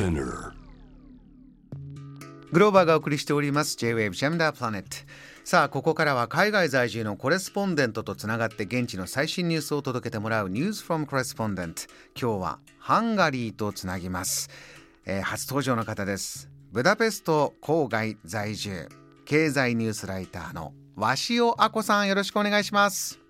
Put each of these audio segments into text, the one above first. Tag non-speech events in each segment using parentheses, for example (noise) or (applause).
Spinner. グローバーがお送りしております。J-Wave ジャムダープラネットさあここからは海外在住のコレスポンデントとつながって現地の最新ニュースを届けてもらうニュースフォームコレスポンデント今日はハンガリーとつなぎます、えー、初登場の方です。ブダペスト郊外在住。経済ニュースライターの鷲尾あこさんよろしくお願いします。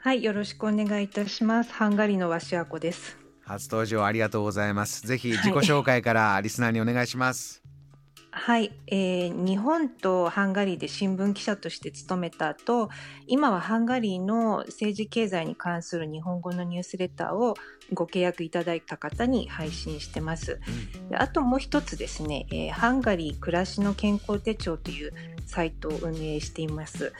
はいよろしくお願いいたします。ハンガリーの鷲尾あこです初登場ありがとうございます。ぜひ自己紹介からリスナーにお願いします、はい、えー、日本とハンガリーで新聞記者として勤めた後今はハンガリーの政治経済に関する日本語のニュースレターをご契約いただいた方に配信してます。であともう一つですね、えー、ハンガリー暮らしの健康手帳というサイトを運営しています。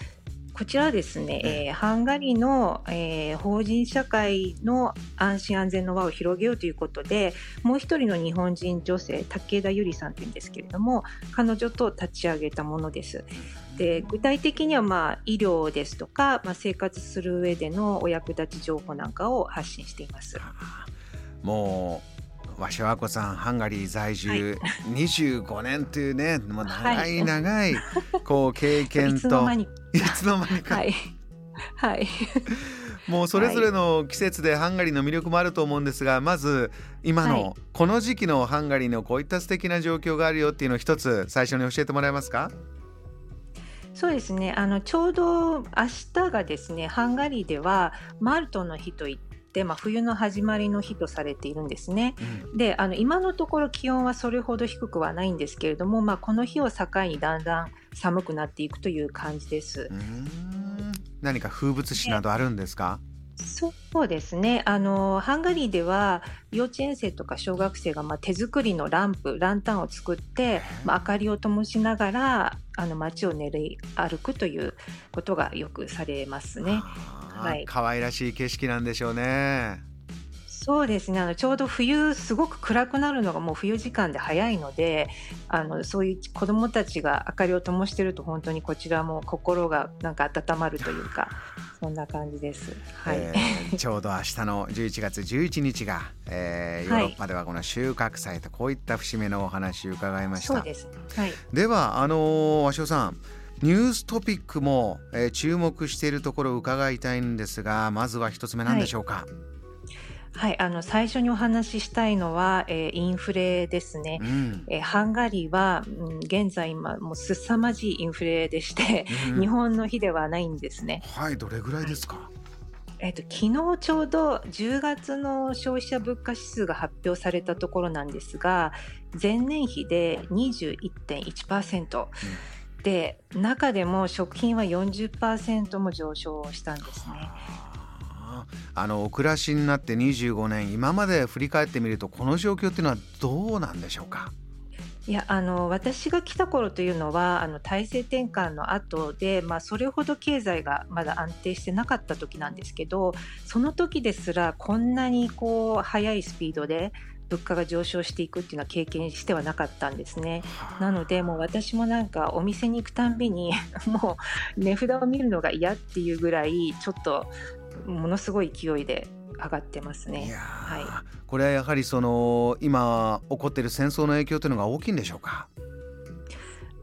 こちらはですね、えー、ハンガリーの、えー、法人社会の安心安全の輪を広げようということでもう一人の日本人女性武田由里さんというんですけれども彼女と立ち上げたものです。で具体的には、まあ、医療ですとか、まあ、生活する上でのお役立ち情報なんかを発信しています。もう鷲和子さんハンガリー在住25年というね、(laughs) もう長い長いこう経験と、はい、いつの間にか。はい、はい。(laughs) もうそれぞれの季節でハンガリーの魅力もあると思うんですがまず今のこの時期のハンガリーのこういった素敵な状況があるよっていうのを一つ最初に教えてもらえますか？そうですね。あのちょうど明日がですねハンガリーではマルトの日といっ、まあ、冬の始まりの日とされているんですね。うん、であの今のところ気温はそれほど低くはないんですけれども、まあ、この日を境にだんだん寒くなっていくという感じです。何か風物詩などあるんですか、そうですねあのハンガリーでは幼稚園生とか小学生がまあ手作りのランプランタンを作って、まあ、明かりを灯しながらあの街を練り歩くということがよくされますね。はい、可愛らしい景色なんでしょうね。そうですね。あのちょうど冬すごく暗くなるのがもう冬時間で早いのであのそういう子どもたちが明かりを灯してると本当にこちらも心がなんか温まるというか (laughs) そんな感じです、はい。えー、ちょうど明日の11月11日が、えー、ヨーロッパではこの収穫祭とこういった節目のお話を伺いました。そうです、はい、ではあの鷲尾さんニューストピックも、えー、注目しているところを伺いたいんですがまずは一つ目何でしょうか、はい。はい、あの最初にお話ししたいのは、えー、インフレですね、うん、えー、ハンガリーは、うん、現在今もう凄まじいインフレでして、うん、日本の日ではないんですね。はいどれぐらいですか、えーと、昨日ちょうど10月の消費者物価指数が発表されたところなんですが前年比で21.1%、うんで中でも食品は40%も上昇したんですね。あのお暮らしになって25年今まで振り返ってみるとこの状況っていうのはどうなんでしょうか？いやあの私が来た頃というのはあの体制転換の後で、まあ、それほど経済がまだ安定してなかった時なんですけどその時ですらこんなにこう速いスピードで物価が上昇していくっていうのは経験してはなかったんですね。なのでもう私もなんかお店に行くたんびに (laughs) もう値札を見るのが嫌っていうぐらいちょっとものすごい勢いで上がってますね。はい、これはやはりその今起こっている戦争の影響というのが大きいんでしょうか？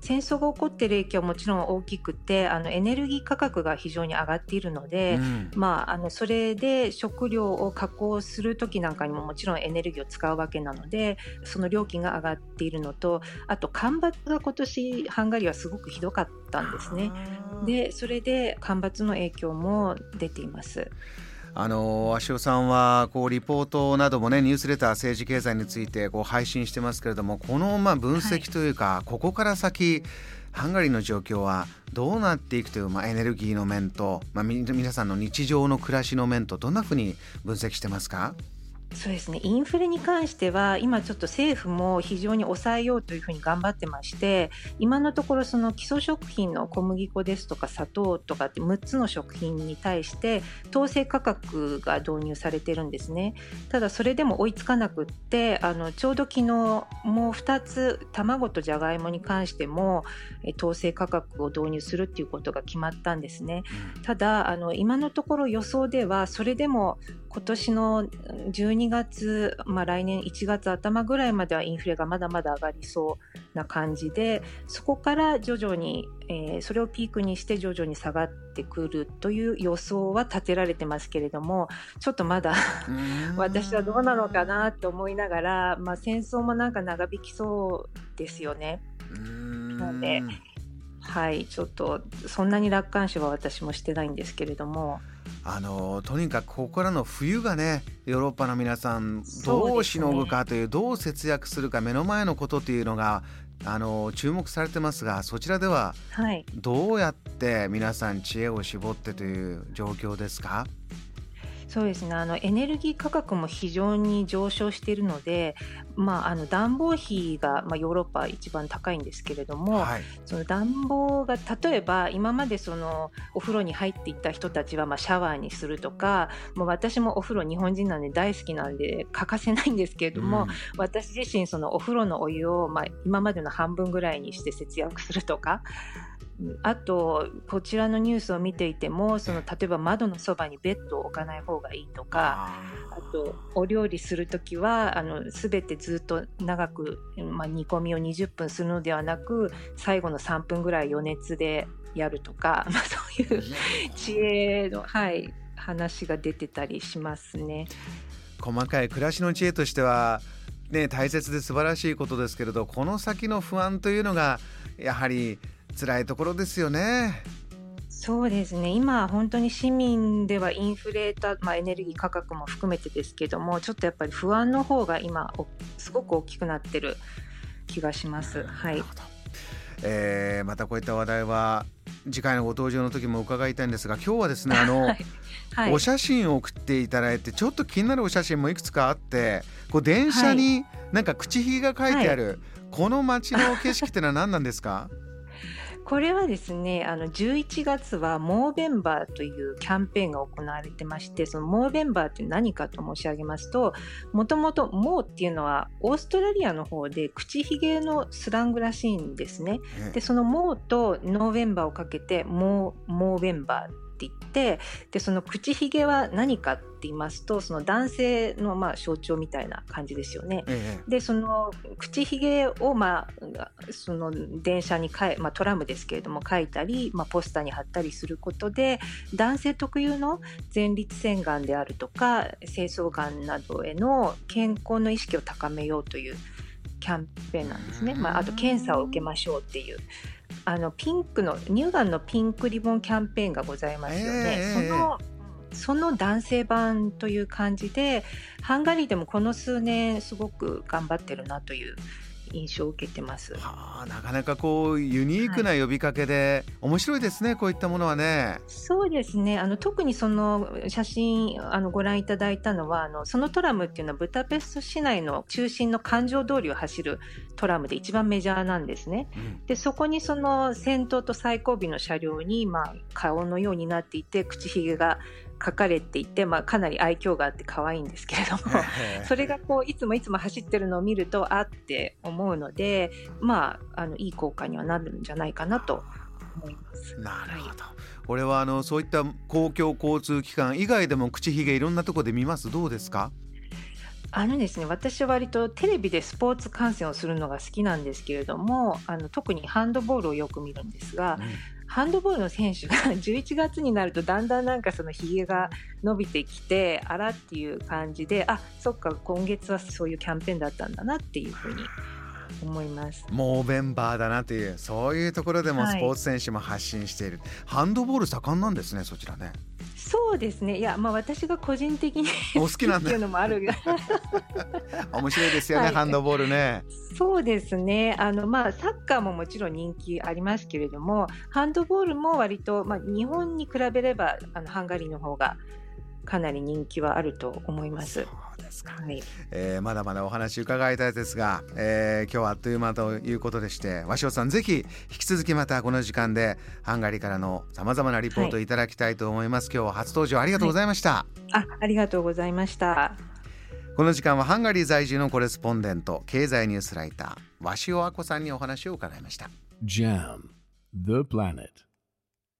戦争が起こっている影響はもちろん大きくてあのエネルギー価格が非常に上がっているので、うん、まあ、あのそれで食料を加工する時なんかにももちろんエネルギーを使うわけなのでその料金が上がっているのとあと干ばつが今年ハンガリーはすごくひどかったんですね。でそれで干ばつの影響も出ています。あの足尾さんはこうリポートなどもねニュースレター政治経済についてこう配信してますけれどもこのまあ分析というか、はい、ここから先ハンガリーの状況はどうなっていくという、まあ、エネルギーの面と、まあ、皆さんの日常の暮らしの面とどんなふうに分析してますか？そうですね。インフレに関しては今ちょっと政府も非常に抑えようというふうに頑張ってまして今のところその基礎食品の小麦粉ですとか砂糖とかって6つの食品に対して統制価格が導入されてるんですね。ただそれでも追いつかなくってあのちょうど昨日もう2つ卵とじゃがいもに関しても統制価格を導入するっていうことが決まったんですね。ただあの今のところ予想ではそれでも今年の12月、まあ、来年1月頭ぐらいまではインフレがまだまだ上がりそうな感じでそこから徐々に、えー、それをピークにして徐々に下がってくるという予想は立てられてますけれどもちょっとまだ (laughs) 私はどうなのかなと思いながら、まあ、戦争もなんか長引きそうですよね。なのではい、ちょっとそんなに楽観視は私もしてないんですけれども。あのとにかくここからの冬がねヨーロッパの皆さんどうしのぐかという、ね、どう節約するか目の前のことというのがあの注目されてますがそちらではどうやって皆さん知恵を絞ってという状況ですか、そうですね。あのエネルギー価格も非常に上昇しているので、まあ、あの暖房費が、まあ、ヨーロッパ一番高いんですけれども、はい、その暖房が例えば今までそのお風呂に入っていった人たちは、まあ、シャワーにするとかもう私もお風呂日本人なんで大好きなんで欠かせないんですけれども、うん、私自身そのお風呂のお湯を、まあ、今までの半分ぐらいにして節約するとかあとこちらのニュースを見ていてもその例えば窓のそばにベッドを置かない方がいいとかあとお料理する時はあの全てずっと長く、まあ、煮込みを20分するのではなく最後の3分ぐらい余熱でやるとか、(laughs) まあ、そういう知恵の、はい、話が出てたりしますね。細かい暮らしの知恵としてはね、大切で素晴らしいことですけれどこの先の不安というのがやはり辛いところですよね。そうですね。今、本当に市民ではインフレーター、まあ、エネルギー価格も含めてですけどもちょっとやっぱり不安の方が今すごく大きくなってる気がします。はい。えー、またこういった話題は次回のご登場の時も伺いたいんですが今日はですねあの、(laughs) はい。はい、お写真を送っていただいてちょっと気になるお写真もいくつかあってこう電車になんか口ひげが書いてある、はい、この街の景色ってのは何なんですか？これはですね、あの11月はモーベンバーというキャンペーンが行われてまして、そのモーベンバーって何かと申し上げますと、もともとモーっていうのはオーストラリアの方で口ひげのスラングらしいんですね。で、そのモーとノーベンバーをかけてモー、モーベンバーって言ってでその口ひげは何かって言いますとその男性のまあ象徴みたいな感じですよね。ええ、でその口ひげをまあその電車にかえ、まあ、トラムですけれども書いたり、まあ、ポスターに貼ったりすることで男性特有の前立腺がんであるとか精巣がんなどへの健康の意識を高めようというキャンペーンなんですね。まあ、あと検査を受けましょうっていうあのピンクの乳がんのピンクリボンキャンペーンがございますよね。えー、そのその男性版という感じでハンガリーでもこの数年すごく頑張ってるなという印象を受けてます。はあ、なかなかこうユニークな呼びかけで、はい、面白いですねこういったものはね。そうですねあの特にその写真あのご覧いただいたのはあのそのトラムっていうのはブダペスト市内の中心の環状通りを走るトラムで一番メジャーなんですね。うん、でそこにその先頭と最後尾の車両に、まあ、顔のようになっていて口ひげが書かれていて、まあ、かなり愛嬌があって可愛いんですけれども (laughs) それがこういつもいつも走ってるのを見るとあって思うので、まあ、あのいい効果にはなるんじゃないかなと思います。なるほど、はい、これはあのそういった公共交通機関以外でも口ひげいろんなところで見ます？どうですか？あのですね、私は割とテレビでスポーツ観戦をするのが好きなんですけれどもあの特にハンドボールをよく見るんですが、うん、ハンドボールの選手が (laughs) 11月になるとだんだんなんかそのひげが伸びてきてあらっていう感じであそっか今月はそういうキャンペーンだったんだなっていうふうに思います。もうメンバーだなというそういうところでもスポーツ選手も発信している、はい、ハンドボール盛んなんですねそちらねそうですね。いや、まあ、私が個人的に (laughs) お好きなんだっていうのもある (laughs) 面白いですよね、はい、ハンドボールね。そうですね。あの、まあ、サッカーももちろん人気ありますけれども、ハンドボールも割と、まあ、日本に比べれば、あの、ハンガリーの方が。かなり人気はあると思います。はい。えー、まだまだお話伺いたいですが、えー、今日はあっという間ということでして鷲尾さんぜひ引き続きまたこの時間でハンガリーからのさまざまなリポートいただきたいと思います、はい、今日は初登場ありがとうございました、はい、あありがとうございました。この時間はハンガリー在住のコレスポンデント経済ニュースライター鷲尾亜子さんにお話を伺いました JAM The Planet